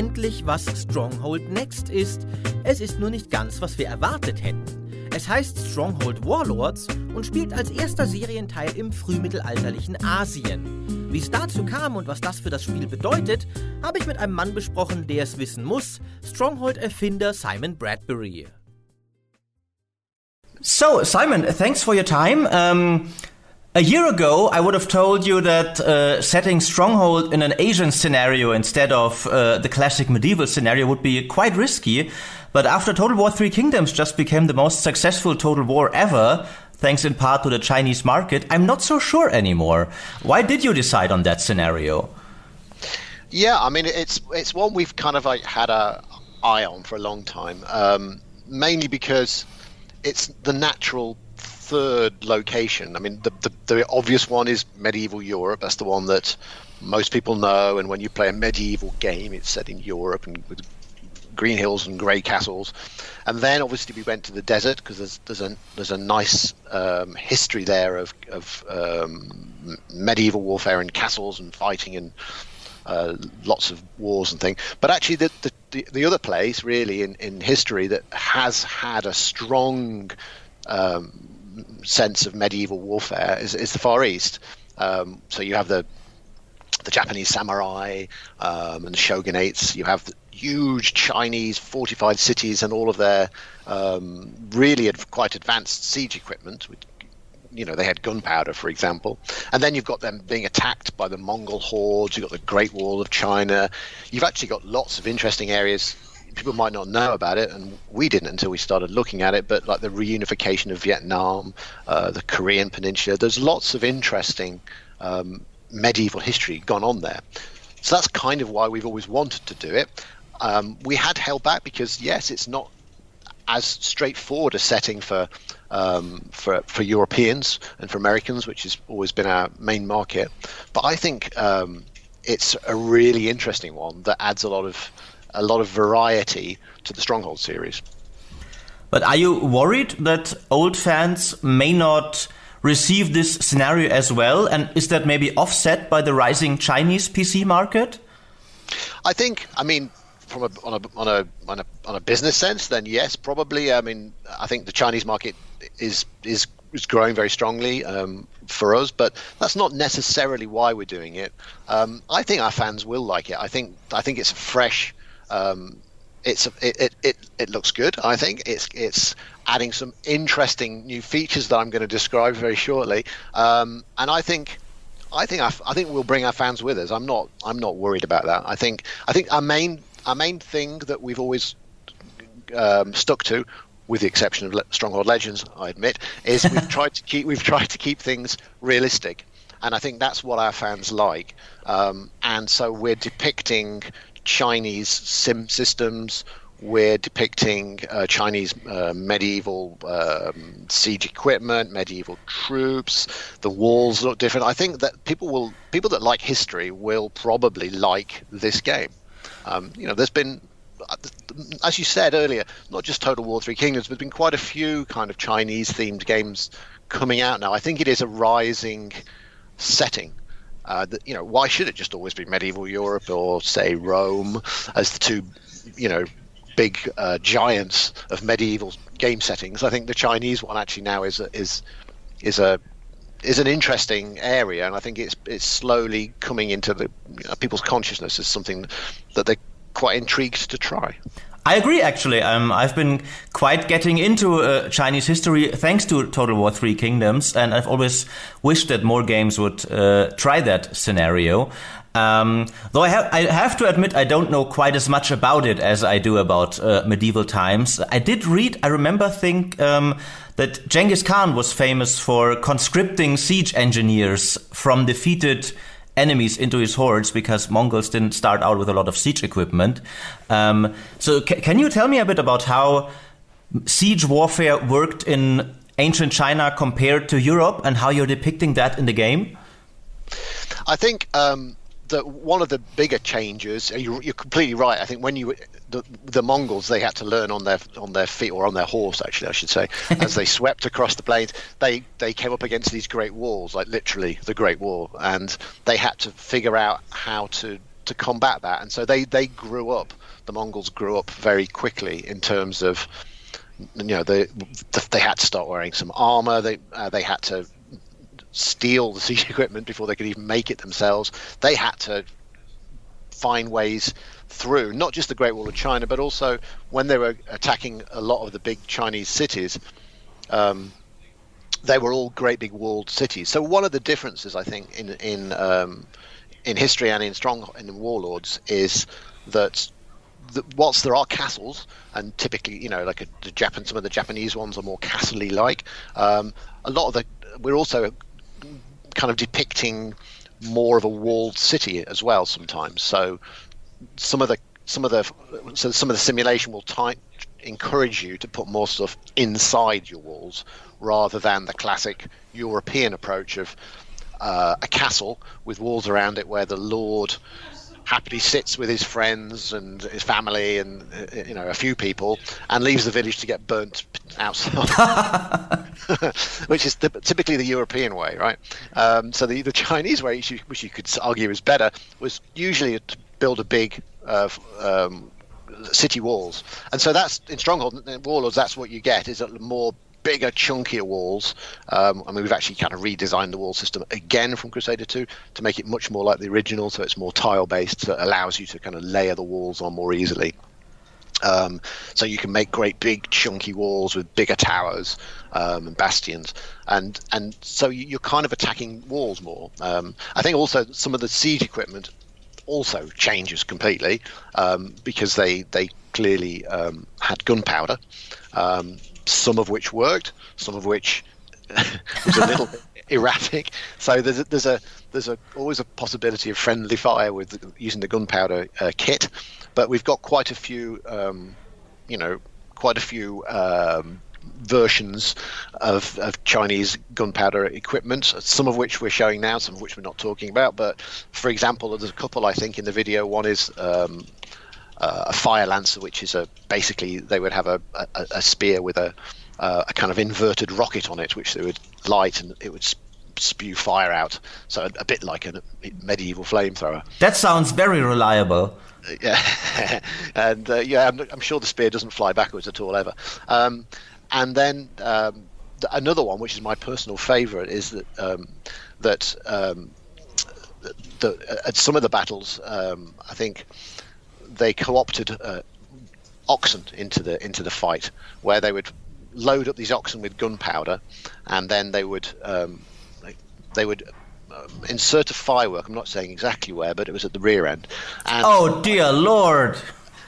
endlich, was Stronghold Next ist. Es ist nur nicht ganz, was wir erwartet hätten. Es heißt Stronghold Warlords und spielt als erster Serienteil im frühmittelalterlichen Asien. Wie es dazu kam und was das für das Spiel bedeutet, habe ich mit einem Mann besprochen, der es wissen muss, Stronghold-Erfinder Simon Bradbury. So, Simon, thanks for your time. Um, a year ago, I would have told you that uh, setting Stronghold in an Asian scenario instead of uh, the classic medieval scenario would be quite risky. But after Total War Three Kingdoms just became the most successful Total War ever, thanks in part to the Chinese market, I'm not so sure anymore. Why did you decide on that scenario? Yeah, I mean it's it's one we've kind of like had a eye on for a long time, um, mainly because it's the natural third location. I mean, the, the, the obvious one is medieval Europe. That's the one that most people know. And when you play a medieval game, it's set in Europe and with green hills and grey castles. And then obviously we went to the desert because there's there's a there's a nice um, history there of of um, medieval warfare and castles and fighting and uh, lots of wars and things. But actually, the, the, the other place really in, in history that has had a strong um, sense of medieval warfare is, is the Far East. Um, so you have the the Japanese samurai um, and the shogunates. You have huge Chinese fortified cities and all of their um, really ad- quite advanced siege equipment, which you know they had gunpowder, for example, and then you've got them being attacked by the Mongol hordes. You've got the Great Wall of China. You've actually got lots of interesting areas. People might not know about it, and we didn't until we started looking at it. But like the reunification of Vietnam, uh, the Korean Peninsula, there's lots of interesting um, medieval history gone on there. So that's kind of why we've always wanted to do it. Um, we had held back because yes, it's not as straightforward a setting for um, for for Europeans and for Americans, which has always been our main market. But I think um, it's a really interesting one that adds a lot of a lot of variety to the Stronghold series. But are you worried that old fans may not receive this scenario as well? And is that maybe offset by the rising Chinese PC market? I think, I mean, from a on a on a on a on a business sense, then yes, probably. I mean, I think the Chinese market is is is growing very strongly um, for us, but that's not necessarily why we're doing it. Um, I think our fans will like it. I think I think it's fresh. Um, it's it, it, it, it looks good. I think it's it's adding some interesting new features that I'm going to describe very shortly. Um, and I think I think I, I think we'll bring our fans with us. I'm not I'm not worried about that. I think I think our main our main thing that we've always um, stuck to, with the exception of Stronghold Legends, I admit, is we've tried to keep we've tried to keep things realistic, and I think that's what our fans like. Um, and so we're depicting Chinese sim systems. We're depicting uh, Chinese uh, medieval um, siege equipment, medieval troops. The walls look different. I think that people will people that like history will probably like this game. Um, you know, there's been, as you said earlier, not just Total War Three Kingdoms, but there's been quite a few kind of Chinese themed games coming out now. I think it is a rising setting. Uh, you know, why should it just always be medieval Europe or say Rome as the two, you know, big uh, giants of medieval game settings? I think the Chinese one actually now is a, is is a is an interesting area, and I think it's it's slowly coming into the you know, people's consciousness as something that they're quite intrigued to try. I agree, actually. Um, I've been quite getting into uh, Chinese history thanks to Total War Three Kingdoms, and I've always wished that more games would uh, try that scenario. Um, though I have, I have to admit, I don't know quite as much about it as I do about uh, medieval times. I did read, I remember, think um, that Genghis Khan was famous for conscripting siege engineers from defeated enemies into his hordes because Mongols didn't start out with a lot of siege equipment. Um, so, can you tell me a bit about how siege warfare worked in ancient China compared to Europe and how you're depicting that in the game? I think um, that one of the bigger changes. You're, you're completely right. I think when you the, the Mongols they had to learn on their on their feet or on their horse actually I should say as they swept across the plains they they came up against these great walls like literally the Great Wall and they had to figure out how to to combat that. And so they they grew up. The Mongols grew up very quickly in terms of you know they they had to start wearing some armor. They uh, they had to steal the siege equipment before they could even make it themselves. They had to find ways through not just the Great Wall of China, but also when they were attacking a lot of the big Chinese cities. Um, they were all great big walled cities. So one of the differences, I think, in in um, in history and in strong in warlords is that the, whilst there are castles, and typically, you know, like a, the Japan, some of the Japanese ones are more castle like. Um, a lot of the we're also kind of depicting more of a walled city as well sometimes. So some of the some of the so some of the simulation will ty- encourage you to put more stuff inside your walls rather than the classic European approach of uh, a castle with walls around it where the lord happily sits with his friends and his family and uh, you know a few people and leaves the village to get burnt outside. Which is typically the european way right? Um, so the, the chinese way which you, could argue is better was usually to build a big uh, um, city walls. And so that's in stronghold warlords that's what you get is a more bigger, chunkier walls. Um, I mean, we've actually kind of redesigned the wall system again from Crusader 2 to make it much more like the original, so it's more tile based, so it allows you to kind of layer the walls on more easily. Um, so you can make great big chunky walls with bigger towers um, and bastions, and and so you're kind of attacking walls more. Um, I think also some of the siege equipment also changes completely um, because they they clearly um, had gunpowder. Um, some of which worked, some of which was a little erratic. So there's a, there's a there's a always a possibility of friendly fire with using the gunpowder uh, kit, but we've got quite a few, um, you know, quite a few. Um, versions of, of Chinese gunpowder equipment, some of which we're showing now, some of which we're not talking about. But for example, there's a couple I think in the video. One is um, uh, a fire lancer, which is a basically they would have a, a, a spear with a, uh, a kind of inverted rocket on it, which they would light and it would spew fire out. So a, a bit like a medieval flamethrower. That sounds very reliable. Yeah, and uh, yeah, I'm, I'm, sure the spear doesn't fly backwards at all ever. Um, and then um, another one, which is my personal favourite, is that um, that um, the, the, at some of the battles, um, I think they co-opted uh, oxen into the into the fight, where they would load up these oxen with gunpowder, and then they would um, they would um, insert a firework. I'm not saying exactly where, but it was at the rear end. And, oh dear lord!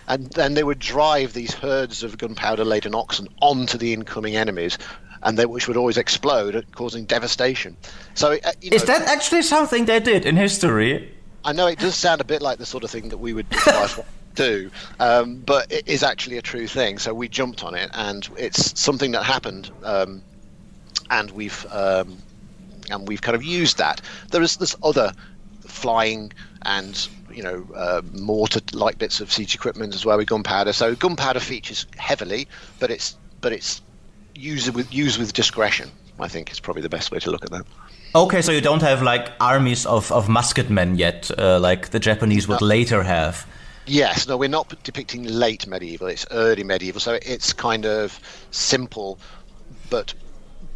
And then they would drive these herds of gunpowder-laden oxen onto the incoming enemies, and they, which would always explode, causing devastation. So, uh, you know, is that actually something they did in history? I know it does sound a bit like the sort of thing that we would do, um, but it is actually a true thing. So we jumped on it, and it's something that happened, um, and we've um, and we've kind of used that. There is this other flying and you know uh, mortar-like bits of siege equipment as well with gunpowder. So gunpowder features heavily, but it's but it's used with used with discretion. I think is probably the best way to look at that. Okay, so you don't have like armies of, of musketmen yet, uh, like the Japanese would no. later have. Yes, no, we're not depicting late medieval. It's early medieval, so it's kind of simple but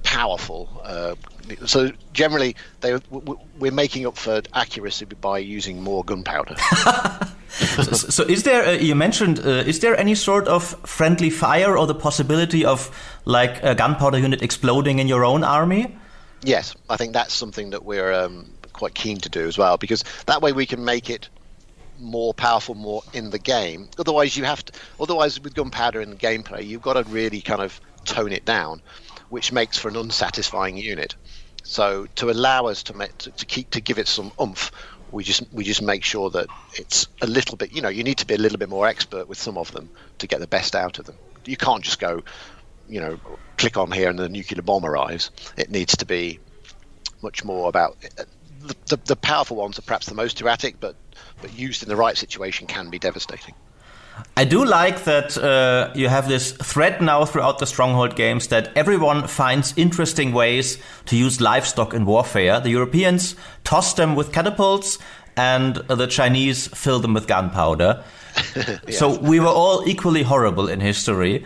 powerful. Uh, so generally, they we're making up for accuracy by using more gunpowder. so, so, is there? Uh, you mentioned. Uh, is there any sort of friendly fire or the possibility of like a gunpowder unit exploding in your own army? Yes, I think that's something that we're um, quite keen to do as well because that way we can make it more powerful more in the game. Otherwise, you have to. Otherwise, with gunpowder in the gameplay, you've got to really kind of tone it down, which makes for an unsatisfying unit. So to allow us to, make, to, to keep to give it some oomph, we just we just make sure that it's a little bit. You know, you need to be a little bit more expert with some of them to get the best out of them. You can't just go, you know, click on here and the nuclear bomb arrives. It needs to be much more about the, the, the powerful ones are perhaps the most erratic, but but used in the right situation can be devastating. I do like that uh, you have this thread now throughout the Stronghold games that everyone finds interesting ways to use livestock in warfare. The Europeans toss them with catapults, and the Chinese filled them with gunpowder. yes. So we were all equally horrible in history.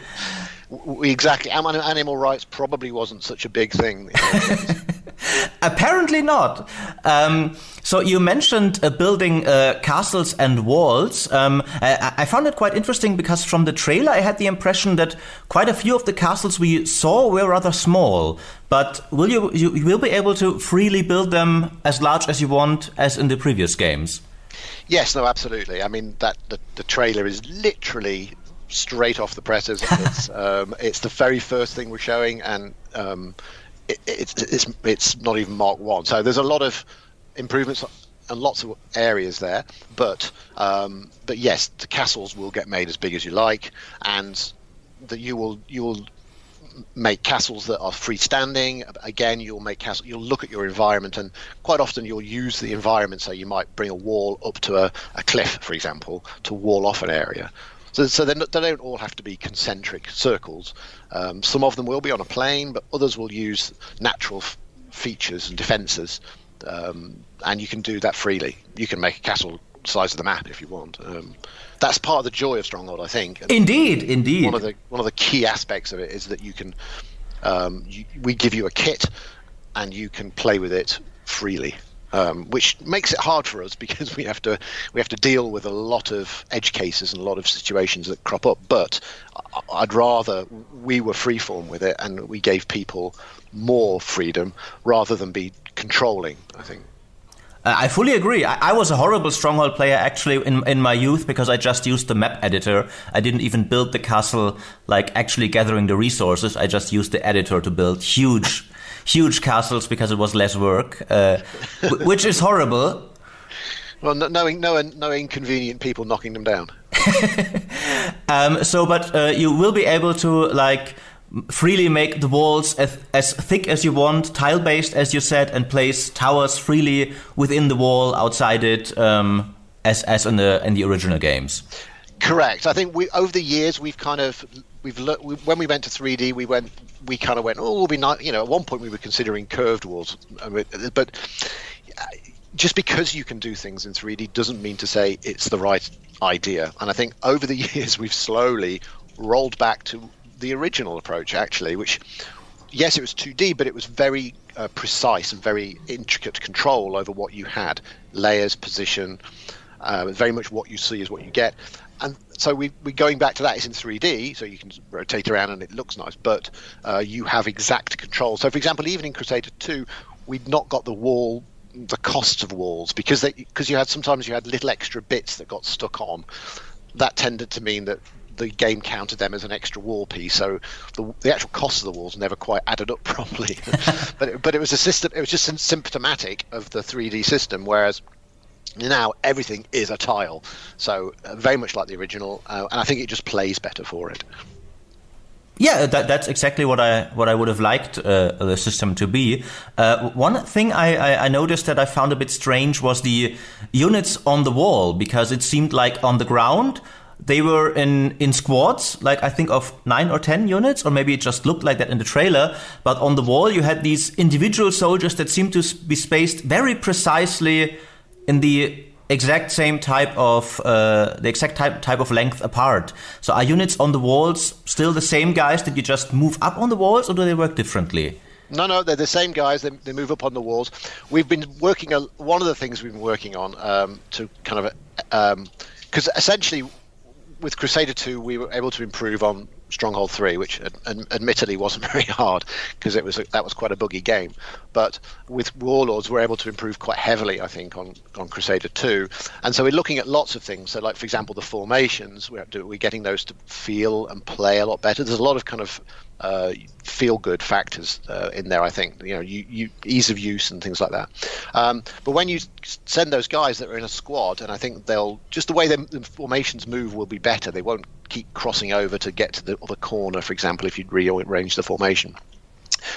We, exactly. Animal rights probably wasn't such a big thing. Apparently not. Um, so you mentioned uh, building uh, castles and walls. Um, I, I, found it quite interesting because from the trailer I had the impression that quite a few of the castles we saw were rather small. But will you you, you will be able to freely build them as large as you want as in the previous games? Yes, no, absolutely. I mean that the, the trailer is literally straight off the presses. It's, um, it's the very first thing we're showing, and um, it's it's it's not even Mark One. So there's a lot of improvements and lots of areas there. But um, but yes, the castles will get made as big as you like, and that you will you will make castles that are freestanding. Again, you'll make castle. You'll look at your environment, and quite often you'll use the environment. So you might bring a wall up to a, a cliff, for example, to wall off an area. So, so they don't all have to be concentric circles. Um, some of them will be on a plane, but others will use natural f- features and defences, um, and you can do that freely. You can make a castle size of the map if you want. Um, that's part of the joy of Stronghold, I think. And indeed, indeed. One of the one of the key aspects of it is that you can, um, you, we give you a kit, and you can play with it freely um, which makes it hard for us because we have to we have to deal with a lot of edge cases and a lot of situations that crop up. But I'd rather we were freeform with it and we gave people more freedom rather than be controlling. I think. Uh, I fully agree. I, I, was a horrible stronghold player actually in in my youth because I just used the map editor. I didn't even build the castle like actually gathering the resources. I just used the editor to build huge huge castles because it was less work, uh, which is horrible. Well, knowing no, no inconvenient people knocking them down. um, so, but uh, you will be able to like freely make the walls as, as thick as you want, tile based as you said, and place towers freely within the wall, outside it, um, as as in the in the original games. Correct. I think we over the years we've kind of we've we, when we went to 3D we went we kind of went oh we'll be not you know at one point we were considering curved walls but just because you can do things in 3D doesn't mean to say it's the right idea. And I think over the years we've slowly rolled back to the original approach actually which yes it was 2D but it was very uh, precise and very intricate control over what you had. Layers position uh, very much what you see is what you get and so we, we're going back to that. It's in 3D, so you can rotate around and it looks nice, but uh, you have exact control. So, for example, even in Crusader 2, we'd not got the wall, the cost of walls because they because you had sometimes you had little extra bits that got stuck on. That tended to mean that the game counted them as an extra wall piece, so the, the actual cost of the walls never quite added up properly. but it, but it was a system. It was just symptomatic of the 3D system, whereas now everything is a tile, so uh, very much like the original, uh, and I think it just plays better for it. Yeah, that, that's exactly what I what I would have liked uh, the system to be. Uh, one thing I, I, I, noticed that I found a bit strange was the units on the wall because it seemed like on the ground they were in in squads, like I think of nine or ten units, or maybe it just looked like that in the trailer. But on the wall, you had these individual soldiers that seemed to be spaced very precisely in the exact same type of uh, the exact type type of length apart. So are units on the walls still the same guys? that you just move up on the walls, or do they work differently? No, no, they're the same guys. They, they move up on the walls. We've been working. A, one of the things we've been working on um, to kind of because um, essentially with Crusader 2, we were able to improve on Stronghold 3, which ad- admittedly wasn't very hard because it was a, that was quite a buggy game. But with Warlords, we're able to improve quite heavily, I think, on, on Crusader 2. And so we're looking at lots of things. So, like for example, the formations, we're, we're getting those to feel and play a lot better. There's a lot of kind of uh, feel good factors uh, in there. I think you know, you, you, ease of use and things like that. Um, but when you send those guys that are in a squad, and I think they'll just the way the formations move will be better. They won't keep crossing over to get to the other corner, for example, if you rearrange the formation.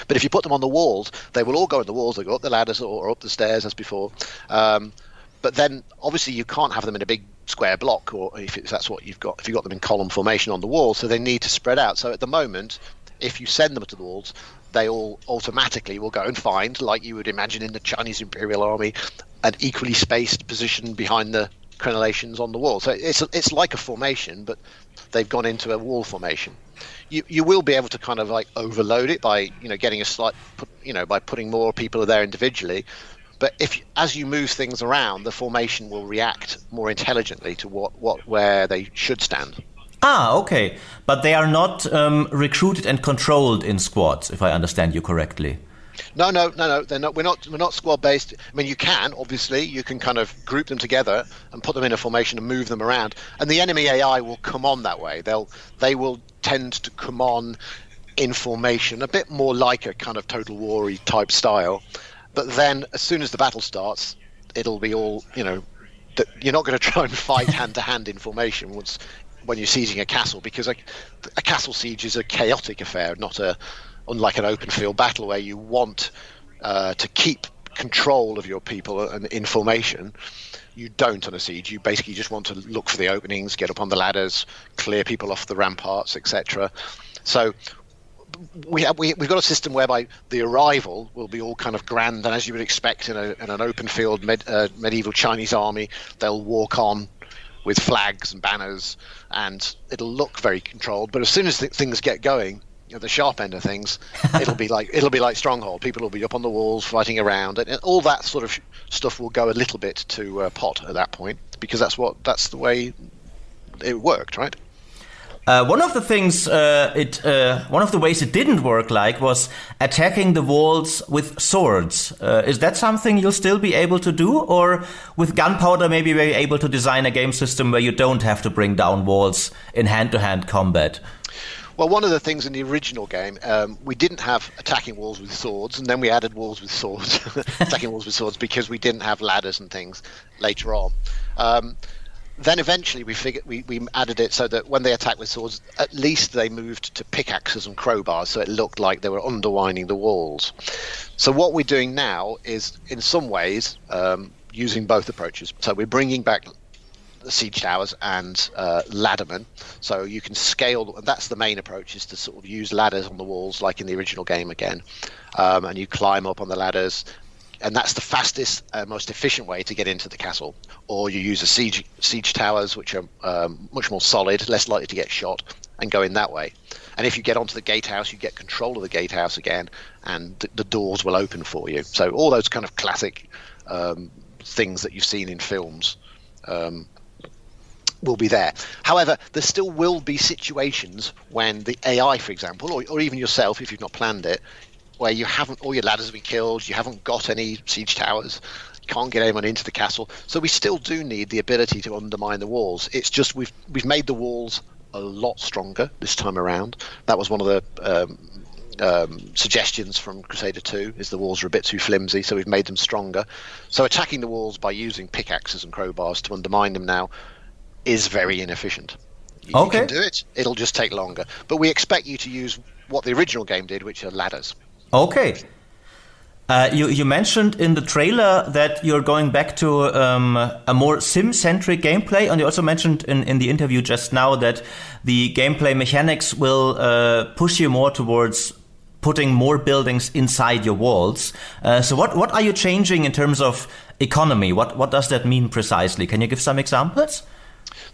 But if you put them on the walls, they will all go in the walls. They go up the ladders or, up the stairs as before. Um, but then obviously you can't have them in a big square block, or if that's what you've got, if you've got them in column formation on the wall, so they need to spread out. So at the moment, if you send them to the walls, they all automatically will go and find, like you would imagine in the Chinese Imperial Army, an equally spaced position behind the crenellations on the wall. So it's it's like a formation, but they've gone into a wall formation. You you will be able to kind of like overload it by you know getting a slight put, you know by putting more people there individually. But if as you move things around, the formation will react more intelligently to what, what where they should stand. Ah, okay. But they are not um, recruited and controlled in squads, if I understand you correctly. No, no, no, no. They're not. We're not. We're not squad based. I mean, you can obviously. You can kind of group them together and put them in a formation and move them around. And the enemy AI will come on that way. They'll. They will tend to come on in formation, a bit more like a kind of total war type style. But then, as soon as the battle starts, it'll be all you know. That You're not going to try and fight hand to hand in formation once when you're sieging a castle because a, a castle siege is a chaotic affair, not a unlike an open field battle where you want uh, to keep control of your people and information. You don't on a siege. You basically just want to look for the openings, get up on the ladders, clear people off the ramparts, etc. So we have we, we've got a system whereby the arrival will be all kind of grand and as you would expect in, a, in an open field med, uh, medieval Chinese army, they'll walk on with flags and banners, and it'll look very controlled. But as soon as th- things get going, at the sharp end of things, it'll be like it'll be like Stronghold. People will be up on the walls fighting around, and all that sort of stuff will go a little bit to uh, pot at that point because that's what that's the way it worked, right? Uh, one of the things uh, it uh, one of the ways it didn't work like was attacking the walls with swords. Uh, is that something you'll still be able to do, or with gunpowder maybe we're able to design a game system where you don't have to bring down walls in hand-to-hand combat? Well, one of the things in the original game, um, we didn't have attacking walls with swords, and then we added walls with swords, attacking walls with swords, because we didn't have ladders and things later on. Um, then eventually we figured we, we added it so that when they attacked with swords, at least they moved to pickaxes and crowbars, so it looked like they were undermining the walls. So what we're doing now is, in some ways, um, using both approaches. So we're bringing back siege towers and uh, laddermen. So you can scale. And That's the main approach: is to sort of use ladders on the walls, like in the original game again, um, and you climb up on the ladders. And that's the fastest, uh, most efficient way to get into the castle. Or you use a siege siege towers, which are um, much more solid, less likely to get shot, and go in that way. And if you get onto the gatehouse, you get control of the gatehouse again, and th- the doors will open for you. So all those kind of classic um, things that you've seen in films um, will be there. However, there still will be situations when the AI, for example, or, or even yourself, if you've not planned it, where you haven't all your ladders have been killed, you haven't got any siege towers, can't get anyone into the castle. So we still do need the ability to undermine the walls. It's just we've we've made the walls a lot stronger this time around. That was one of the um, um, suggestions from Crusader 2 is the walls are a bit too flimsy, so we've made them stronger. So attacking the walls by using pickaxes and crowbars to undermine them now is very inefficient. You, okay. you can do it. It'll just take longer. But we expect you to use what the original game did, which are ladders. Okay. Uh, you, you mentioned in the trailer that you're going back to um, a more sim-centric gameplay, and you also mentioned in, in the interview just now that the gameplay mechanics will uh, push you more towards putting more buildings inside your walls. Uh, so, what what are you changing in terms of economy? What what does that mean precisely? Can you give some examples?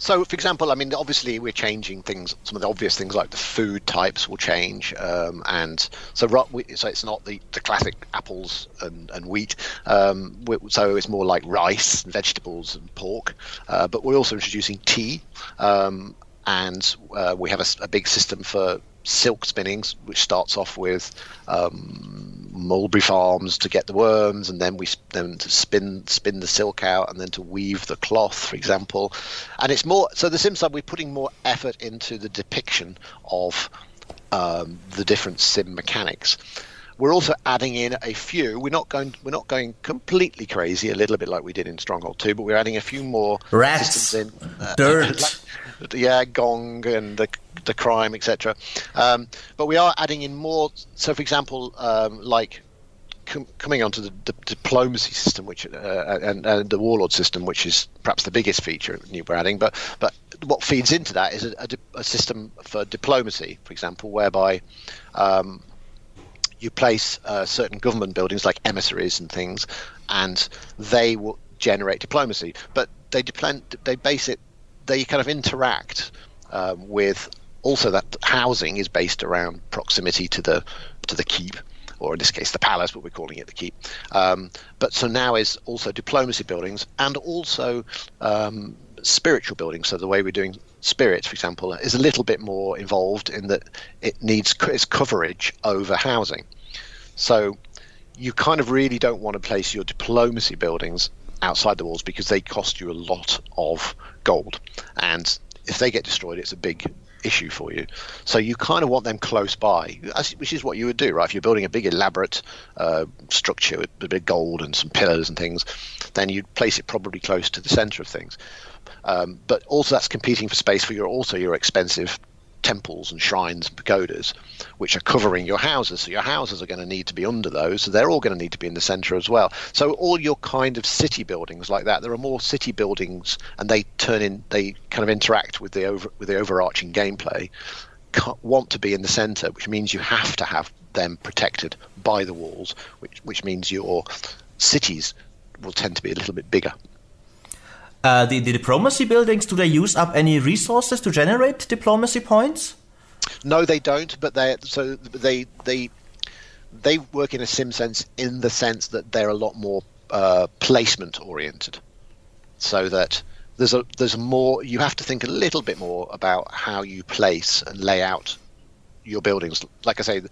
So, for example, I mean, obviously we're changing things. Some of the obvious things like the food types will change, um, and so so it's not the, the classic apples and, and wheat. Um, so it's more like rice, and vegetables, and pork. Uh, but we're also introducing tea, um, and uh, we have a, a, big system for silk spinnings, which starts off with um, mulberry farms to get the worms, and then we then to spin spin the silk out, and then to weave the cloth, for example. And it's more so the Sim side we're putting more effort into the depiction of um, the different sim mechanics. We're also adding in a few. We're not going. We're not going completely crazy. A little bit like we did in Stronghold 2, but we're adding a few more rats, systems in. Uh, dirt. Yeah, gong and the the crime, etc. Um, but we are adding in more. So, for example, um, like com- coming onto the, the, diplomacy system, which uh, and, and, the warlord system, which is perhaps the biggest feature we're adding. But but what feeds into that is a, a, a system for diplomacy, for example, whereby um, you place uh, certain government buildings like emissaries and things, and they will generate diplomacy. But they depend, they base it, they kind of interact um, with also that housing is based around proximity to the to the keep or in this case the palace, but we're calling it the keep. Um, but so now is also diplomacy buildings and also um, spiritual buildings. So the way we're doing spirits, for example, is a little bit more involved in that it needs its coverage over housing. So you kind of really don't want to place your diplomacy buildings outside the walls because they cost you a lot of gold, and if they get destroyed, it's a big issue for you. So you kind of want them close by, which is what you would do, right? If you're building a big elaborate uh, structure with a bit of gold and some pillars and things, then you'd place it probably close to the center of things. Um, but also that's competing for space for your also your expensive temples and shrines and pagodas, which are covering your houses. So your houses are going to need to be under those. So they're all going to need to be in the center as well. So all your kind of city buildings like that, there are more city buildings, and they turn in, they kind of interact with the over with the overarching gameplay. Want to be in the center, which means you have to have them protected by the walls, which which means your cities will tend to be a little bit bigger. Uh, the, the diplomacy buildings, do they use up any resources to generate diplomacy points? No, they don't. But they so they they they work in a sim sense in the sense that they're a lot more uh, placement oriented. So that there's a there's more. You have to think a little bit more about how you place and lay out your buildings. Like I say,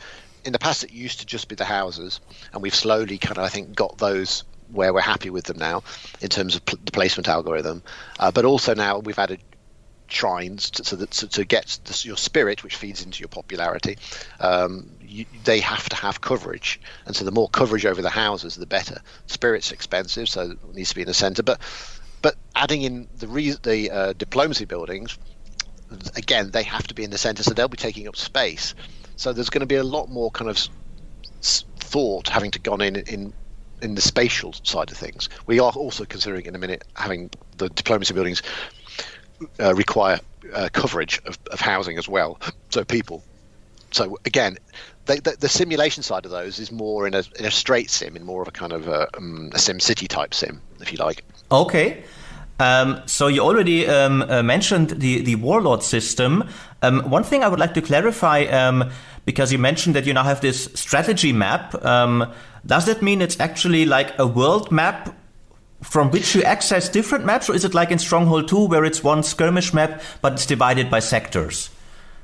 in the past it used to just be the houses, and we've slowly kind of I think got those where we're happy with them now in terms of pl- the placement algorithm. Uh, but also now we've added shrines to, so that so to get your spirit, which feeds into your popularity. Um, you, they have to have coverage, and so the more coverage over the houses, the better. Spirit's expensive, so it needs to be in the centre. But but adding in the re- the uh, diplomacy buildings, again, they have to be in the centre, so they'll be taking up space. So there's going to be a lot more kind of thought having to gone in in in the spatial side of things. We are also considering in a minute having the diplomacy buildings uh, require uh, coverage of, of housing as well, so people. So again, the, the, simulation side of those is more in a in a straight sim, in more of a kind of a, um, a Sim City type sim, if you like. Okay. Um, so you already um, uh, mentioned the the warlord system. Um, one thing I would like to clarify, um, because you mentioned that you now have this strategy map. Um, does that mean it's actually like a world map from which you access different maps, or is it like in Stronghold 2 where it's one skirmish map but it's divided by sectors?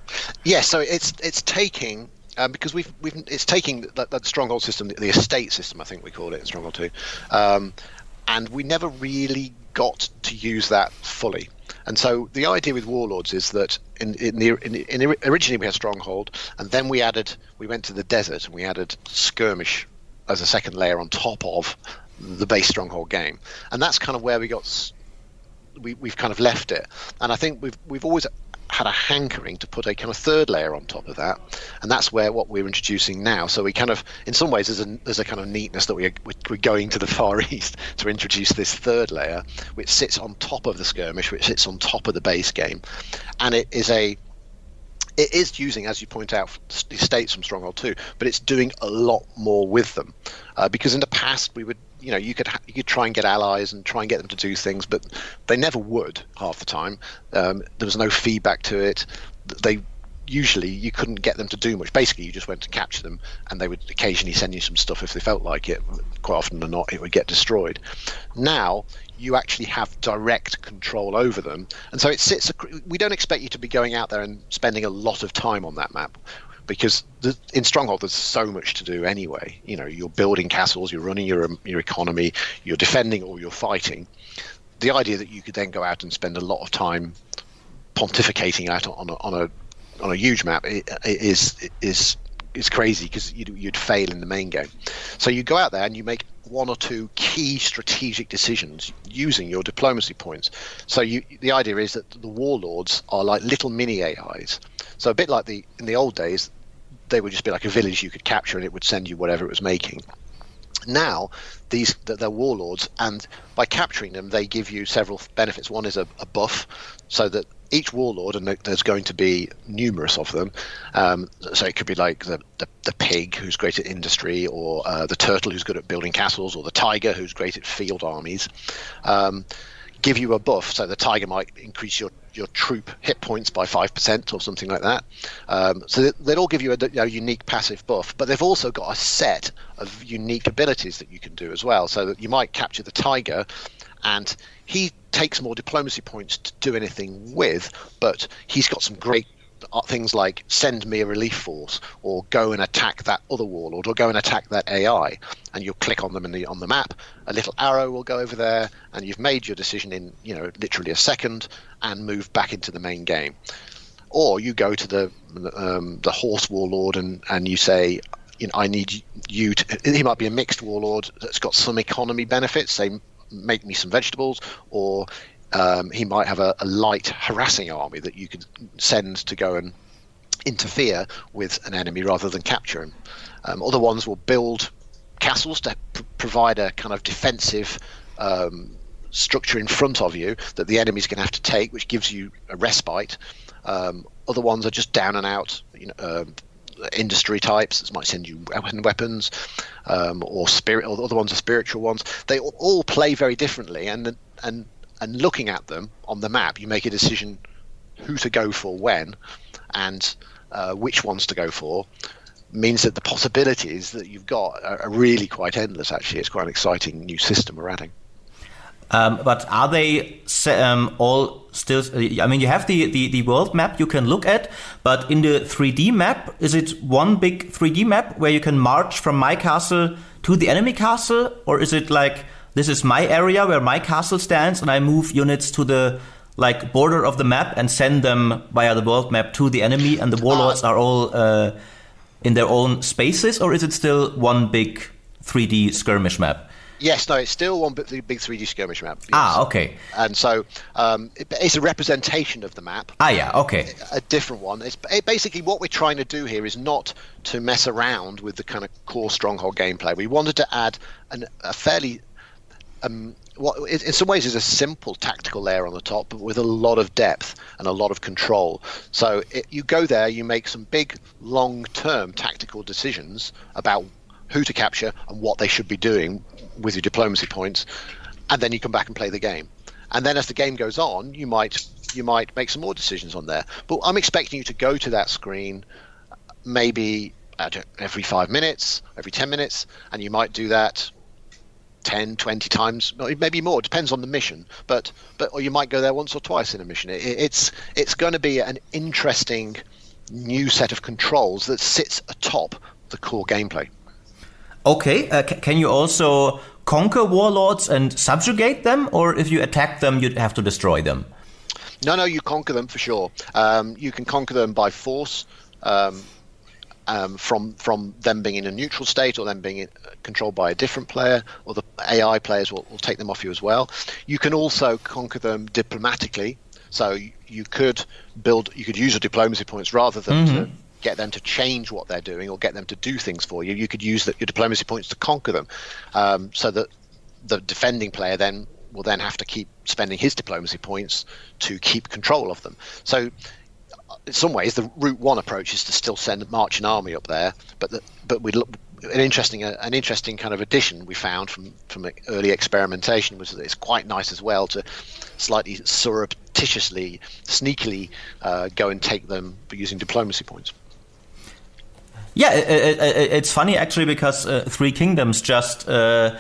Yes, yeah, so it's it's taking um, because we've we've it's taking that, that stronghold system, the, estate system, I think we call it in Stronghold 2, um, and we never really got to use that fully. And so the idea with Warlords is that in, in the in, in, originally we had Stronghold, and then we added we went to the desert and we added Skirmish as a second layer on top of the base Stronghold game, and that's kind of where we got we, we've kind of left it. And I think we've we've always had a hankering to put a kind of third layer on top of that, and that's where what we're introducing now. So we kind of, in some ways, there's a there's a kind of neatness that we are, we're going to the far east to introduce this third layer, which sits on top of the skirmish, which sits on top of the base game, and it is a it is using, as you point out, the states from Stronghold 2, but it's doing a lot more with them. Uh, because in the past, we would you know you could ha- you could try and get allies and try and get them to do things, but they never would half the time. Um, there was no feedback to it. They usually you couldn't get them to do much. Basically, you just went to capture them, and they would occasionally send you some stuff if they felt like it. Quite often than not, it would get destroyed. Now you actually have direct control over them, and so it sits. We don't expect you to be going out there and spending a lot of time on that map because the, in Stronghold there's so much to do anyway. You know, you're building castles, you're running your um, your economy, you're defending or you're fighting. The idea that you could then go out and spend a lot of time pontificating out on a, on a on a huge map is is is crazy because you'd, you'd fail in the main game. So you go out there and you make one or two key strategic decisions using your diplomacy points. So you, the idea is that the warlords are like little mini AIs. So a bit like the in the old days, they would just be like a village you could capture and it would send you whatever it was making. Now, these they're warlords, and by capturing them, they give you several benefits. One is a, a buff, so that each warlord, and there's going to be numerous of them. Um, so it could be like the, the, the, pig, who's great at industry, or uh, the turtle, who's good at building castles, or the tiger, who's great at field armies. Um, give you a buff, so the tiger might increase your your troop hit points by 5% or something like that. Um, so they'd all give you a, unique passive buff, but they've also got a set of unique abilities that you can do as well. So that you might capture the tiger, and he takes more diplomacy points to do anything with, but he's got some great things like send me a relief force or go and attack that other warlord or go and attack that AI and you'll click on them in the on the map. A little arrow will go over there and you've made your decision in you know literally a second and move back into the main game. Or you go to the um, the horse warlord and and you say you know I need you to he might be a mixed warlord that's got some economy benefits say make me some vegetables or um, he might have a, a, light harassing army that you can send to go and interfere with an enemy rather than capture him. Um, other ones will build castles to pr- provide a kind of defensive um, structure in front of you that the enemy's going to have to take, which gives you a respite. Um, other ones are just down and out, you know, uh, industry types that might send you weapons, um, or spirit. Or other ones are spiritual ones. They all play very differently, and and and looking at them on the map, you make a decision who to go for when and uh, which ones to go for. Means that the possibilities that you've got are, are really quite endless. Actually, it's quite an exciting new system we're adding. Um, but are they um, all still? I mean, you have the, the, the world map you can look at, but in the 3D map, is it one big 3D map where you can march from my castle to the enemy castle, or is it like this is my area where my castle stands, and I move units to the like border of the map and send them via the world map to the enemy, and the warlords are all uh, in their own spaces, or is it still one big 3D skirmish map? Yes, no, it's still one big, big 3D skirmish map. Yes. Ah, okay. And so um, it, it's a representation of the map. Ah, yeah, okay. A, a different one. It's it, basically what we're trying to do here is not to mess around with the kind of core stronghold gameplay. We wanted to add an, a fairly um, what in some ways is a simple tactical layer on the top, but with a lot of depth and a lot of control. So it, you go there, you make some big, long-term tactical decisions about who to capture and what they should be doing with your diplomacy points, and then you come back and play the game. And then as the game goes on, you might you might make some more decisions on there. But I'm expecting you to go to that screen, maybe every five minutes, every ten minutes, and you might do that 10 20 times maybe more depends on the mission but but or you might go there once or twice in a mission. It, it's it's going to be an interesting new set of controls that sits atop the core gameplay. Okay uh, c- can you also conquer warlords and subjugate them? Or if you attack them you'd have to destroy them? No no you conquer them for sure. Um, you can conquer them by force. Um, um, from from them being in a neutral state or them being in, uh, controlled by a different player, or the AI players will, will take them off you as well. You can also conquer them diplomatically. So you, you could build, you could use your diplomacy points rather than mm-hmm. to get them to change what they're doing or get them to do things for you. You could use the, your diplomacy points to conquer them, um, so that the defending player then will then have to keep spending his diplomacy points to keep control of them. So in some ways, the Route One approach is to still send march an army up there, but the, but we an interesting uh, an interesting kind of addition we found from from early experimentation was that it's quite nice as well to slightly surreptitiously, sneakily uh, go and take them using diplomacy points. Yeah, it, it, it's funny actually because uh, Three Kingdoms just uh,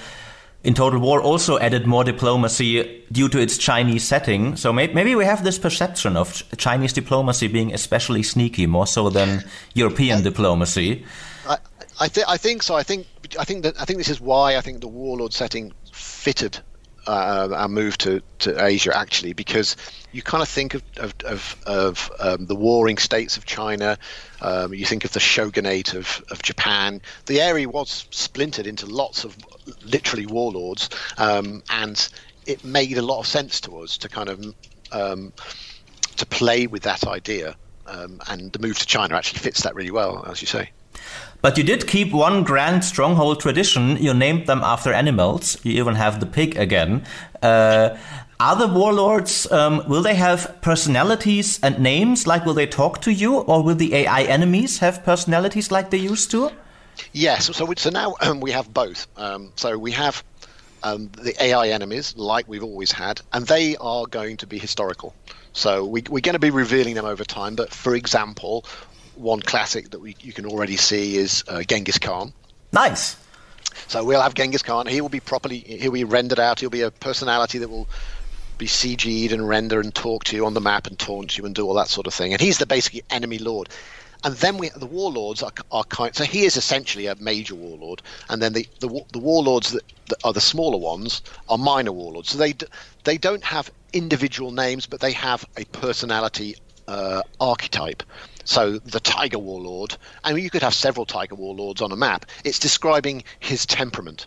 in Total War also added more diplomacy due to its Chinese setting. So may maybe we have this perception of Chinese diplomacy being especially sneaky, more so than European diplomacy. I, I, th- I think so. I think I think that I think this is why I think the warlord setting fitted uh, our move to, to Asia actually because you kind of think of of, of, of um, the warring states of China, um, you think of the shogunate of, of Japan. The area was splintered into lots of literally warlords, um, and it made a lot of sense to us to kind of um, to play with that idea. Um, and the move to China actually fits that really well, as you say. But you did keep one grand stronghold tradition. You named them after animals. You even have the pig again. Uh, are the warlords, um, will they have personalities and names? Like, will they talk to you? Or will the AI enemies have personalities like they used to? Yes. So, so now um, we have both. Um, so we have um, the AI enemies, like we've always had, and they are going to be historical. So we, are going to be revealing them over time. But for example, one classic that we, you can already see is uh, Genghis Khan. Nice. So we'll have Genghis Khan. He will be properly. He'll be rendered out. He'll be a personality that will be CG'd and render and talk to you on the map and taunt you and do all that sort of thing. And he's the basically enemy lord. And then we the warlords are, are kind. So he is essentially a major warlord, and then the the, the warlords that, that are the smaller ones are minor warlords. So they they don't have individual names, but they have a personality uh, archetype. So the Tiger Warlord, I mean, you could have several Tiger Warlords on a map. It's describing his temperament.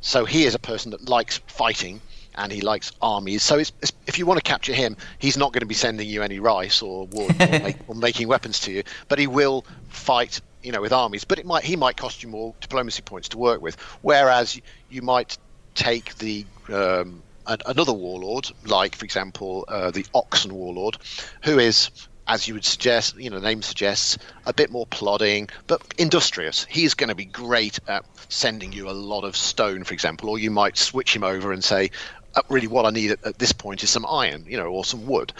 So he is a person that likes fighting and he likes armies. So it's, it's, if you want to capture him, he's not going to be sending you any rice or wood or, make, or, making weapons to you, but he will fight, you know, with armies. But it might he might cost you more diplomacy points to work with. Whereas you might take the um, another warlord, like for example uh, the Oxen warlord, who is as you would suggest, you know, the name suggests, a bit more plodding, but industrious. He's going to be great at sending you a lot of stone, for example, or you might switch him over and say, uh, really, what I need at, at this point is some iron, you know, or some wood.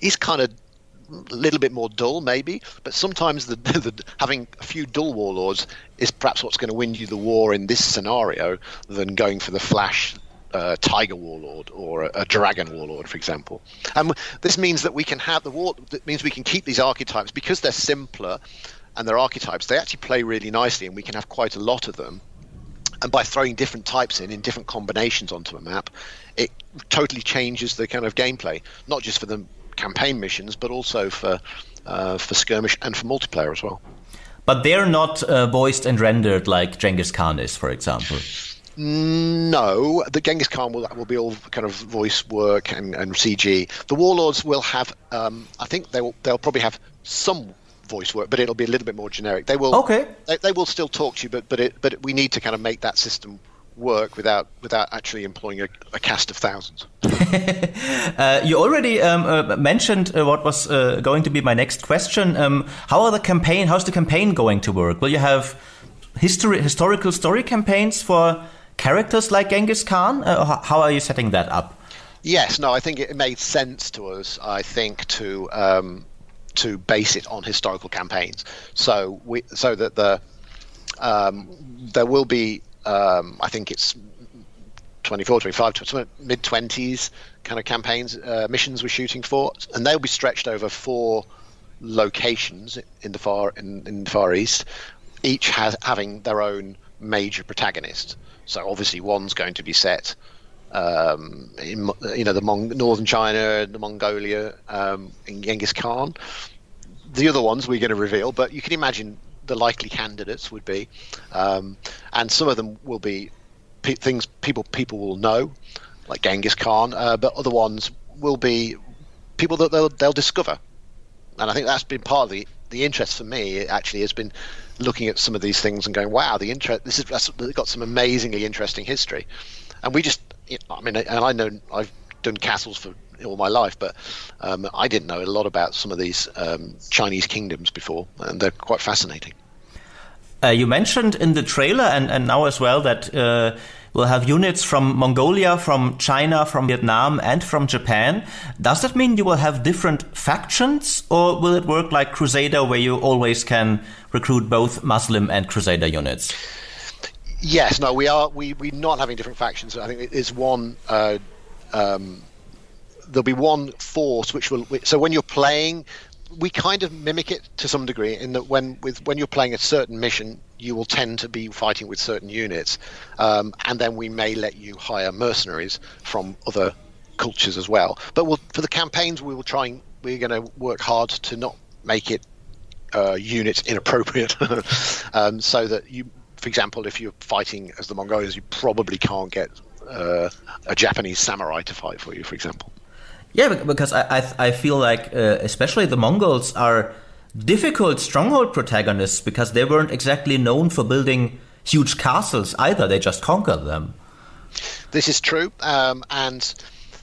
He's kind of a little bit more dull, maybe, but sometimes the, the, having a few dull warlords is perhaps what's going to win you the war in this scenario than going for the flash uh, tiger warlord or a, a, dragon warlord, for example. And this means that we can have the war. That means we can keep these archetypes because they're simpler and they're archetypes. They actually play really nicely, and we can have quite a lot of them. And by throwing different types in in different combinations onto a map, it totally changes the kind of gameplay, not just for the campaign missions, but also for uh, for skirmish and for multiplayer as well. But they're not uh, voiced and rendered like Genghis Khan is, for example. No, the Genghis Khan will will be all kind of voice work and, and CG. The Warlords will have, um, I think they will they'll probably have some voice work, but it'll be a little bit more generic. They will okay. They, they will still talk to you, but but it, but we need to kind of make that system work without without actually employing a, a cast of thousands. uh, you already um, uh, mentioned uh, what was uh, going to be my next question. Um, how are the campaign? How's the campaign going to work? Will you have history historical story campaigns for characters like Genghis Khan? Uh, how are you setting that up? Yes, no, I think it made sense to us. I think to um, to base it on historical campaigns, so we so that the um, there will be. Um, I think it's 24, 25, mid 20s kind of campaigns, uh, missions we're shooting for, and they'll be stretched over four locations in the far in, in the far east, each has having their own major protagonist. So obviously, one's going to be set um, in you know the Mon- northern China, the Mongolia, um, in Genghis Khan. The other ones we're going to reveal, but you can imagine the likely candidates would be, um, and some of them will be pe- things people people will know, like Genghis Khan, uh, but other ones will be people that they'll, they'll discover, and I think that's been part of the the interest for me. Actually, has been looking at some of these things and going, "Wow, the interest. This has got some amazingly interesting history." And we just, I mean, and I know I've done castles for all my life, but um, I didn't know a lot about some of these um, Chinese kingdoms before, and they're quite fascinating. Uh, you mentioned in the trailer and, and now as well that uh, we'll have units from Mongolia, from China, from Vietnam, and from Japan. Does that mean you will have different factions, or will it work like Crusader, where you always can recruit both Muslim and Crusader units? Yes, no, we are. We we're not having different factions. I think it is one. Uh, um, there'll be one force which will. So when you're playing, we kind of mimic it to some degree in that when with when you're playing a certain mission, you will tend to be fighting with certain units, um, and then we may let you hire mercenaries from other cultures as well. But we'll, for the campaigns, we will try and we're going to work hard to not make it uh, units inappropriate, um, so that you, for example, if you're fighting as the Mongolians, you probably can't get uh, a Japanese samurai to fight for you, for example. Yeah, because I I, I feel like uh, especially the Mongols are difficult stronghold protagonists because they weren't exactly known for building huge castles either. They just conquered them. This is true, um, and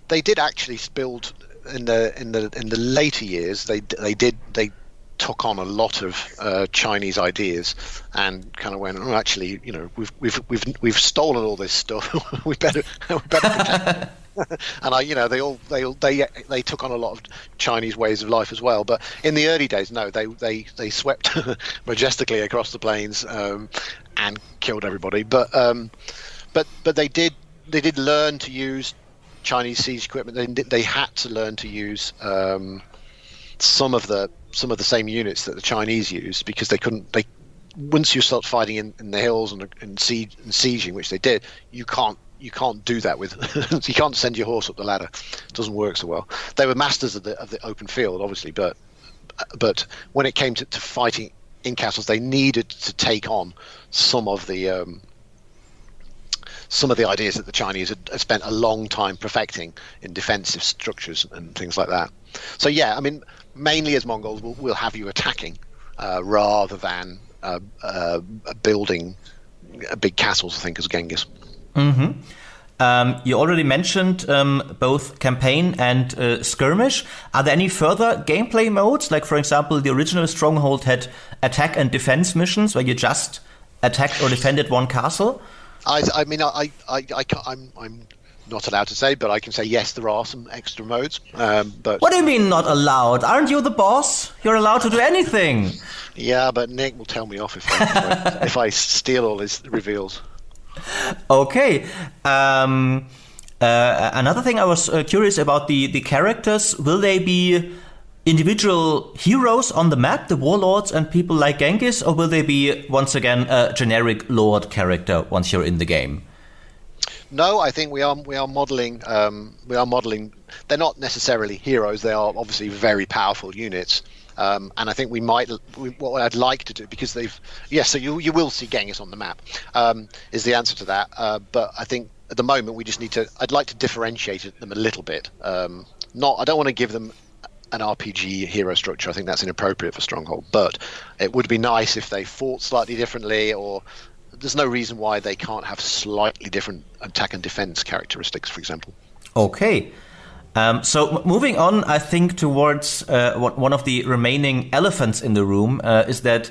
they did actually build in the in the in the later years. They they did they took on a lot of uh, Chinese ideas and kind of went, oh, actually, you know, we've we've we've we've stolen all this stuff. we better we better. and I, you know, they all they all, they they took on a lot of Chinese ways of life as well. But in the early days, no, they they they swept majestically across the plains um, and killed everybody. But um, but but they did they did learn to use Chinese siege equipment. They they had to learn to use um, some of the some of the same units that the Chinese used because they couldn't they once you start fighting in, in the hills and, and, siege, and sieging, which they did, you can't you can't do that with you can't send your horse up the ladder. It doesn't work so well. They were masters of the of the open field, obviously, but but when it came to, to fighting in castles, they needed to take on some of the um, some of the ideas that the Chinese had, had spent a long time perfecting in defensive structures and things like that. So yeah, I mean, mainly as Mongols, we'll, we'll have you attacking uh, rather than uh, uh, building big castles. I think as Genghis. Mm-hmm. Um, you already mentioned um, both campaign and uh, skirmish. Are there any further gameplay modes? Like, for example, the original Stronghold had attack and defense missions where you just attacked or defended one castle. I, I mean, I, I, I, I'm, I'm not allowed to say, but I can say yes, there are some extra modes. Um, but what do you mean not allowed? Aren't you the boss? You're allowed to do anything. Yeah, but Nick will tell me off if if, I, if I steal all his reveals. Okay. Um, uh, another thing I was uh, curious about the the characters. Will they be individual heroes on the map, the warlords and people like Genghis, or will they be once again a generic lord character once you're in the game? No, I think we are we are modeling um, we are modeling. They're not necessarily heroes. They are obviously very powerful units. Um, and I think we might we, what I'd like to do because they've yes, so you you will see Genghis on the map um, is the answer to that. Uh, but I think at the moment we just need to. I'd like to differentiate them a little bit. Um, not I don't want to give them an RPG hero structure. I think that's inappropriate for Stronghold. But it would be nice if they fought slightly differently, or there's no reason why they can't have slightly different attack and defense characteristics, for example. Okay. Um, so moving on, I think towards uh, one of the remaining elephants in the room uh, is that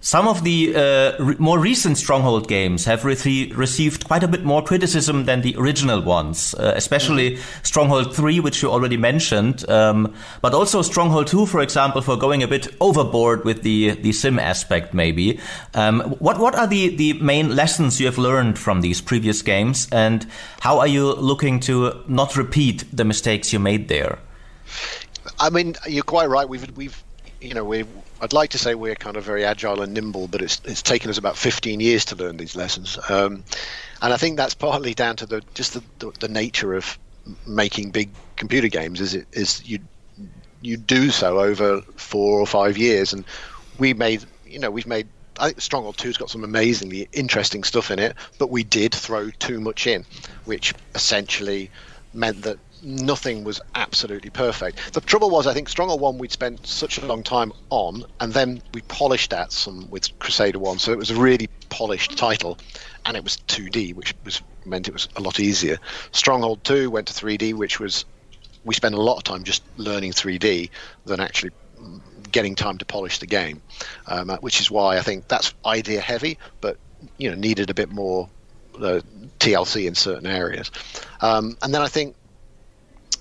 some of the uh, re more recent Stronghold games have re received quite a bit more criticism than the original ones, uh, especially mm -hmm. Stronghold 3, which you already mentioned, um, but also Stronghold 2, for example, for going a bit overboard with the the sim aspect. Maybe um, what what are the the main lessons you have learned from these previous games, and how are you looking to not repeat the mistakes? Mistakes you made there? I mean, you're quite right. We've we've you know we I'd like to say we're kind of very agile and nimble, but it's it's taken us about 15 years to learn these lessons, um, and I think that's partly down to the just the, the, the nature of making big computer games. Is it is you you do so over four or five years, and we made you know we've made I think Stronghold 2's got some amazingly interesting stuff in it, but we did throw too much in, which essentially meant that nothing was absolutely perfect. The trouble was, I think Stronghold One we'd spent such a long time on, and then we polished that some with Crusader One, so it was a really polished title, and it was 2D, which was meant it was a lot easier. Stronghold Two went to 3D, which was we spent a lot of time just learning 3D than actually getting time to polish the game, um, which is why I think that's idea heavy, but you know needed a bit more uh, TLC in certain areas. Um, and then I think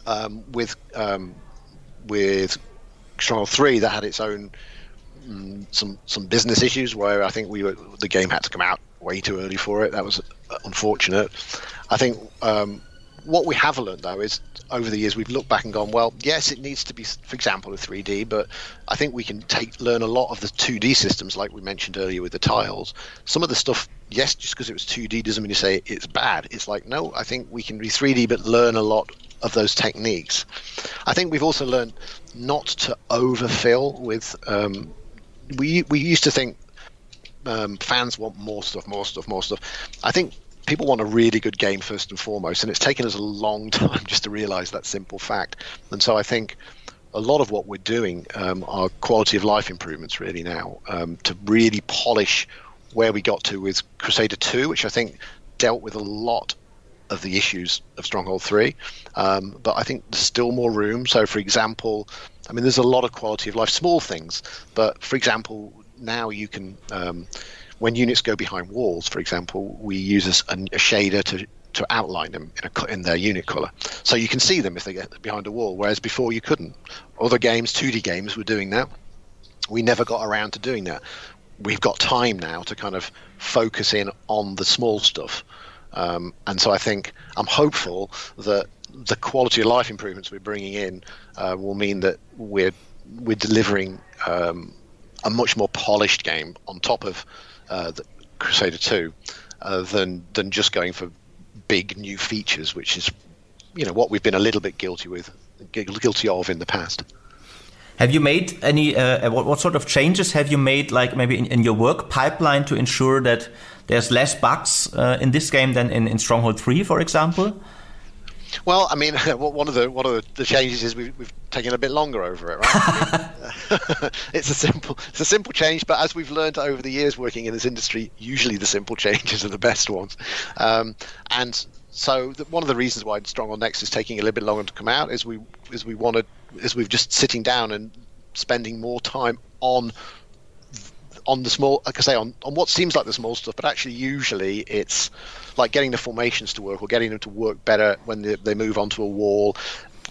um, with um, with Stronghold Three that had its own um, some some business issues where I think we were the game had to come out way too early for it. That was unfortunate. I think um, what we have learned though is over the years we've looked back and gone, well, yes, it needs to be, for example, a 3D, but I think we can take learn a lot of the 2D systems, like we mentioned earlier with the tiles. Some of the stuff, yes, just because it was 2D doesn't mean to say it's bad. It's like no, I think we can be 3D, but learn a lot of those techniques. I think we've also learned not to overfill with. Um, we we used to think um, fans want more stuff, more stuff, more stuff. I think people want a really good game first and foremost, and it's taken us a long time just to realize that simple fact. And so I think a lot of what we're doing um, are quality of life improvements really now um, to really polish where we got to with Crusader 2, which I think dealt with a lot of the issues of Stronghold 3. Um, but I think there's still more room. So, for example, I mean, there's a lot of quality of life, small things. But for example, now you can, um, when units go behind walls, for example, we use a, a shader to to outline them in, a, in their unit color, so you can see them if they get behind a wall. Whereas before you couldn't. Other games, 2D games, were doing that. We never got around to doing that. We've got time now to kind of focus in on the small stuff. Um, and so I think I'm hopeful that the quality of life improvements we're bringing in uh, will mean that we're we're delivering um, a much more polished game on top of uh, Crusader 2 uh, than than just going for big new features, which is you know what we've been a little bit guilty with guilty of in the past. Have you made any? Uh, what, what, sort of changes have you made, like maybe in, in, your work pipeline, to ensure that there's less bugs uh, in this game than in, in Stronghold Three, for example? Well, I mean, one of the one of the changes is we've, we've taken a bit longer over it, right? it's a simple it's a simple change, but as we've learned over the years working in this industry, usually the simple changes are the best ones. Um, and so the, one of the reasons why Stronghold Next is taking a little bit longer to come out is we is we wanted is we've just sitting down and spending more time on on the small, like I say, on, on what seems like the small stuff, but actually usually it's like getting the formations to work or getting them to work better when they, they move onto a wall.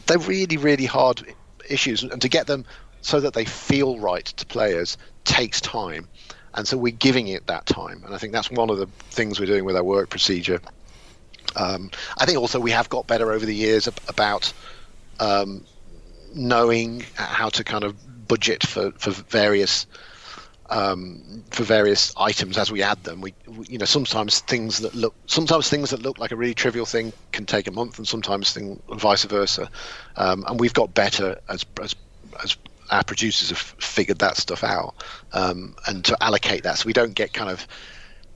They're really, really hard issues, and to get them so that they feel right to players takes time. And so we're giving it that time, and I think that's one of the things we're doing with our work procedure. Um, I think also we have got better over the years about um, knowing how to kind of budget for, for various um, for various items as we add them. We, we, you know, sometimes things that look, sometimes things that look like a really trivial thing can take a month, and sometimes thing vice versa. Um, and we've got better as, as as our producers have figured that stuff out, um, and to allocate that so we don't get kind of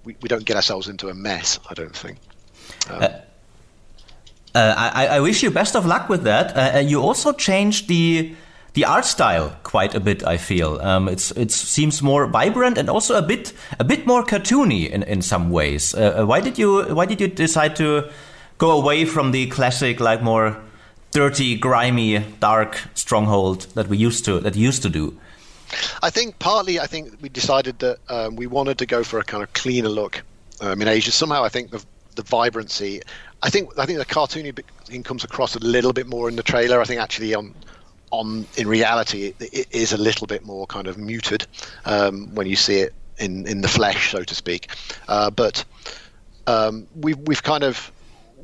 we, we don't get ourselves into a mess. I don't think. Um, uh, uh, I, I, wish you best of luck with that. Uh, uh you also changed the the art style quite a bit. I feel um, it's it seems more vibrant and also a bit a bit more cartoony in in some ways. Uh, uh, why did you why did you decide to go away from the classic like more dirty, grimy, dark stronghold that we used to that used to do? I think partly I think we decided that um, we wanted to go for a kind of cleaner look um, in Asia. Somehow I think the the vibrancy. I think I think the cartoony thing comes across a little bit more in the trailer. I think actually on on in reality it, it is a little bit more kind of muted um, when you see it in in the flesh, so to speak. Uh, but um, we we've kind of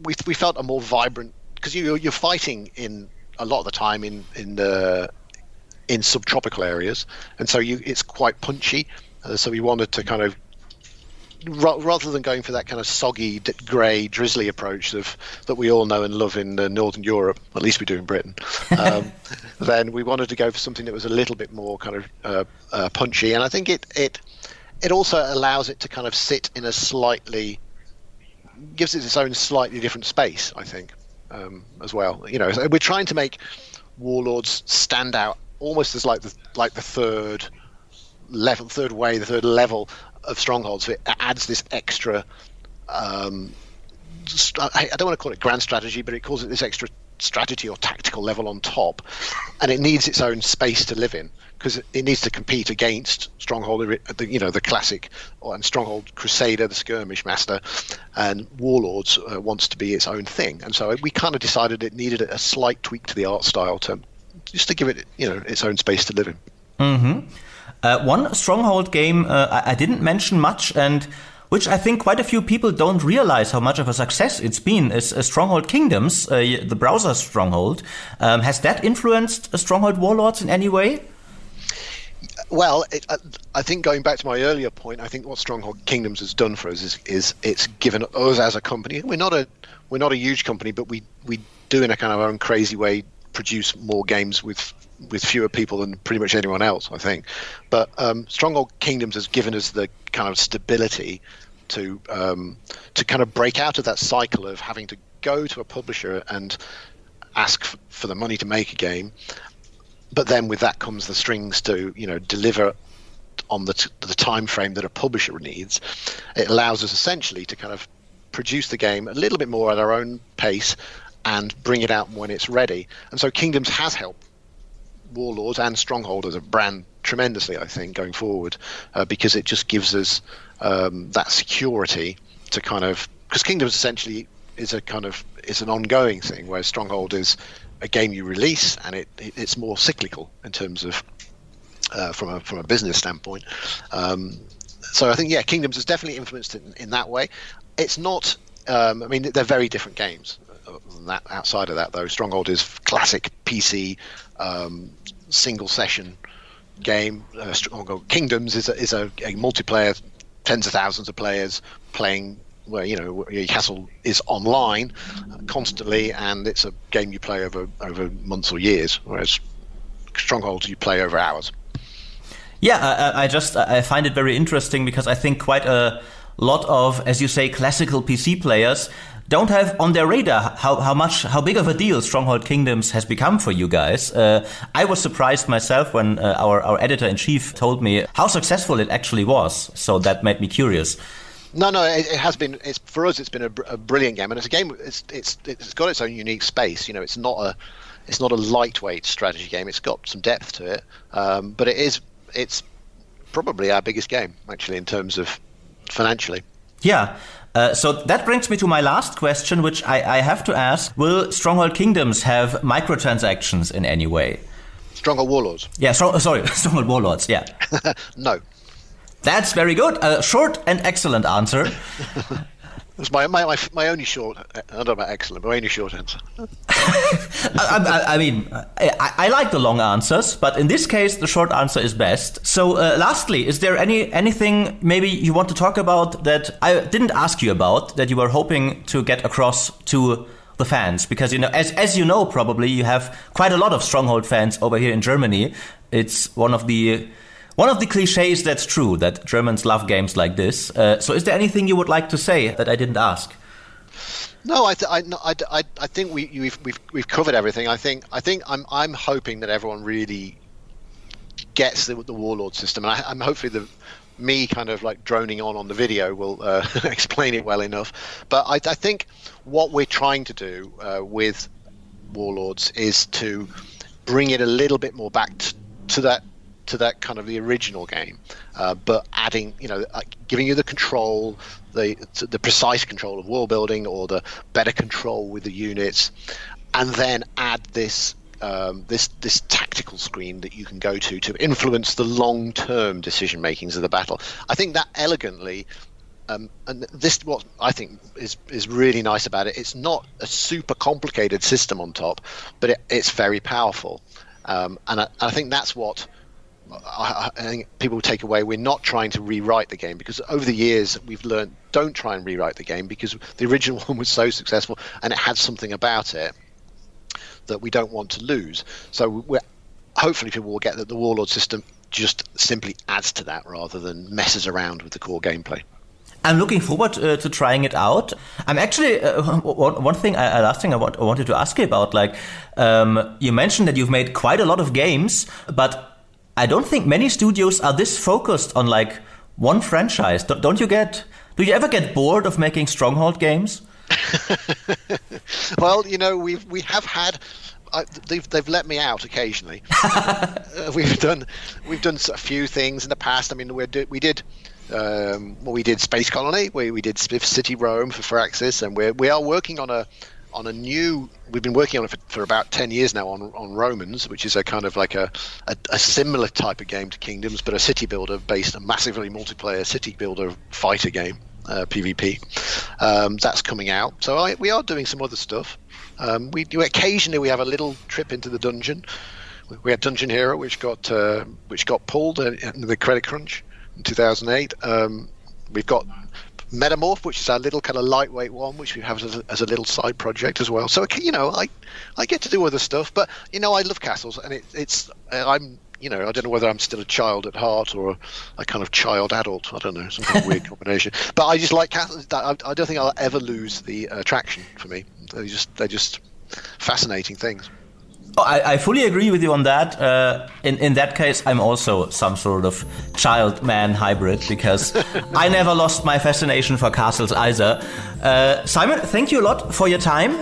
we we felt a more vibrant because you you're fighting in a lot of the time in in the in subtropical areas, and so you it's quite punchy. Uh, so we wanted to kind of rather than going for that kind of soggy, grey, drizzly approach of that we all know and love in uh, Northern Europe, at least we do in Britain, um, then we wanted to go for something that was a little bit more kind of uh, uh, punchy. And I think it it it also allows it to kind of sit in a slightly gives it its own slightly different space. I think um, as well. You know, we're trying to make warlords stand out almost as like the like the third level, third way, the third level of strongholds. It adds this extra. Um, I don't want to call it grand strategy, but it calls it this extra strategy or tactical level on top, and it needs its own space to live in because it needs to compete against Stronghold, you know, the classic and Stronghold Crusader, the skirmish master, and Warlords uh, wants to be its own thing, and so we kind of decided it needed a slight tweak to the art style to just to give it, you know, its own space to live in. Mm-hmm. Uh, one Stronghold game uh, I, didn't mention much, and which I think quite a few people don't realize how much of a success it's been, is uh, Stronghold Kingdoms, uh, the browser Stronghold. Um, has that influenced Stronghold Warlords in any way? Well, it, uh, I think going back to my earlier point, I think what Stronghold Kingdoms has done for us is, is it's given us as a company. We're not a we're not a huge company, but we we do in a kind of our own crazy way produce more games with with fewer people than pretty much anyone else, I think. But um, Stronghold Kingdoms has given us the kind of stability to um, to kind of break out of that cycle of having to go to a publisher and ask f- for the money to make a game, but then with that comes the strings to you know deliver on the t- the time frame that a publisher needs. It allows us essentially to kind of produce the game a little bit more at our own pace and bring it out when it's ready. And so Kingdoms has helped Warlords and Stronghold as a brand tremendously, I think, going forward, uh, because it just gives us um, that security to kind of because Kingdoms essentially is a kind of is an ongoing thing, whereas Stronghold is a game you release and it, it it's more cyclical in terms of uh, from a from a business standpoint. Um, so I think yeah, Kingdoms has definitely influenced it in, in that way. It's not. Um, I mean, they're very different games. That outside of that, though, Stronghold is classic PC um, single session game. Uh, Kingdoms is a, is a, a, multiplayer, tens of thousands of players playing. Where you know your castle is online constantly, and it's a game you play over over months or years. Whereas Stronghold you play over hours. Yeah, I, I just I find it very interesting because I think quite a lot of, as you say, classical PC players don't have on their radar how, how much how big of a deal Stronghold Kingdoms has become for you guys. Uh, I was surprised myself when uh, our our editor in chief told me how successful it actually was. So that made me curious. No, no, it, it has been. It's for us. It's been a, a, brilliant game, and it's a game. It's it's it's got its own unique space. You know, it's not a it's not a lightweight strategy game. It's got some depth to it, um, but it is it's probably our biggest game actually in terms of financially. Yeah. Uh, so that brings me to my last question, which I, I have to ask: Will Stronghold Kingdoms have microtransactions in any way? Stronghold Warlords. Yeah, sorry, Stronghold Warlords. Yeah. no. That's very good. A short and excellent answer. That's my, my, my, my, only short. I don't know about excellent, but my only short answer. I, I, I, mean, I, I, like the long answers, but in this case, the short answer is best. So, uh, lastly, is there any anything maybe you want to talk about that I didn't ask you about that you were hoping to get across to the fans? Because you know, as as you know, probably you have quite a lot of Stronghold fans over here in Germany. It's one of the one of the cliches that's true that Germans love games like this. Uh, so, is there anything you would like to say that I didn't ask? No, I, th- I, I, I, think we, we've, we've, we've covered everything. I think, I think I'm, I'm hoping that everyone really gets the, the warlord system, and I, am hopefully the me kind of like droning on on the video will uh, explain it well enough. But I, I, think what we're trying to do uh, with warlords is to bring it a little bit more back to, to that to that kind of the original game, uh, but adding, you know, uh, giving you the control, the the precise control of wall building or the better control with the units, and then add this um, this this tactical screen that you can go to to influence the long term decision makings of the battle. I think that elegantly. Um, and this what I think is is really nice about it. It's not a super complicated system on top, but it, it's very powerful, um, and I, I, think that's what I, I, think people take away we're not trying to rewrite the game because over the years we've learned don't try and rewrite the game because the original one was so successful and it had something about it that we don't want to lose. So we're hopefully people will get that the warlord system just simply adds to that rather than messes around with the core gameplay. I'm looking forward uh, to trying it out. I'm actually uh, one, one thing, uh, last thing I, want, I wanted to ask you about. Like um, you mentioned that you've made quite a lot of games, but I don't think many studios are this focused on like one franchise. Don't you get? Do you ever get bored of making Stronghold games? well, you know, we've we have had. Uh, they've they've let me out occasionally. uh, we've done we've done a few things in the past. I mean, we did we did um, well, we did Space Colony. We we did CivCity Rome for Firaxis, and we're we are working on a on a new. We've been working on it for, for, about ten years now on on Romans, which is a kind of like a, a, a similar type of game to Kingdoms, but a city builder based a massively multiplayer city builder fighter game, uh, PvP. Um, that's coming out. So I, we are doing some other stuff. Um, we do occasionally we have a little trip into the dungeon. We had Dungeon Hero, which got uh, which got pulled in the credit crunch in 2008. Um, we've got Metamorph, which is our little kind of lightweight one, which we have as a, as a little side project as well. So you know, I I get to do other stuff, but you know, I love castles, and it, it's uh, I'm you know, I don't know whether I'm still a child at heart or a, a kind of child adult. I don't know, some kind of weird combination. But I just like castles. I, I don't think I'll ever lose the attraction for me. They just they're just fascinating things. Oh, I, I, fully agree with you on that. Uh, in in that case, I'm also some sort of child man hybrid because I never lost my fascination for castles either. Uh, Simon, thank you a lot for your time,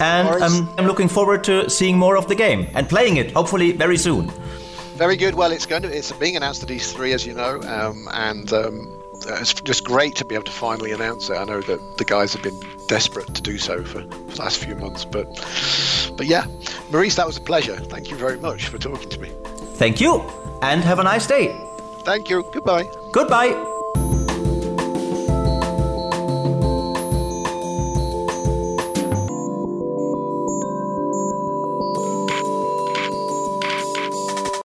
and um, I'm looking forward to seeing more of the game and playing it. Hopefully, very soon. Very good. Well, it's going to it's being announced at E3, as you know, um, and. Um, Uh, it's just great to be able to finally announce it. I know that the guys have been desperate to do so for, for the last few months, but but yeah, Maurice, that was a pleasure. Thank you very much for talking to me. Thank you, and have a nice day. Thank you. Goodbye. Goodbye.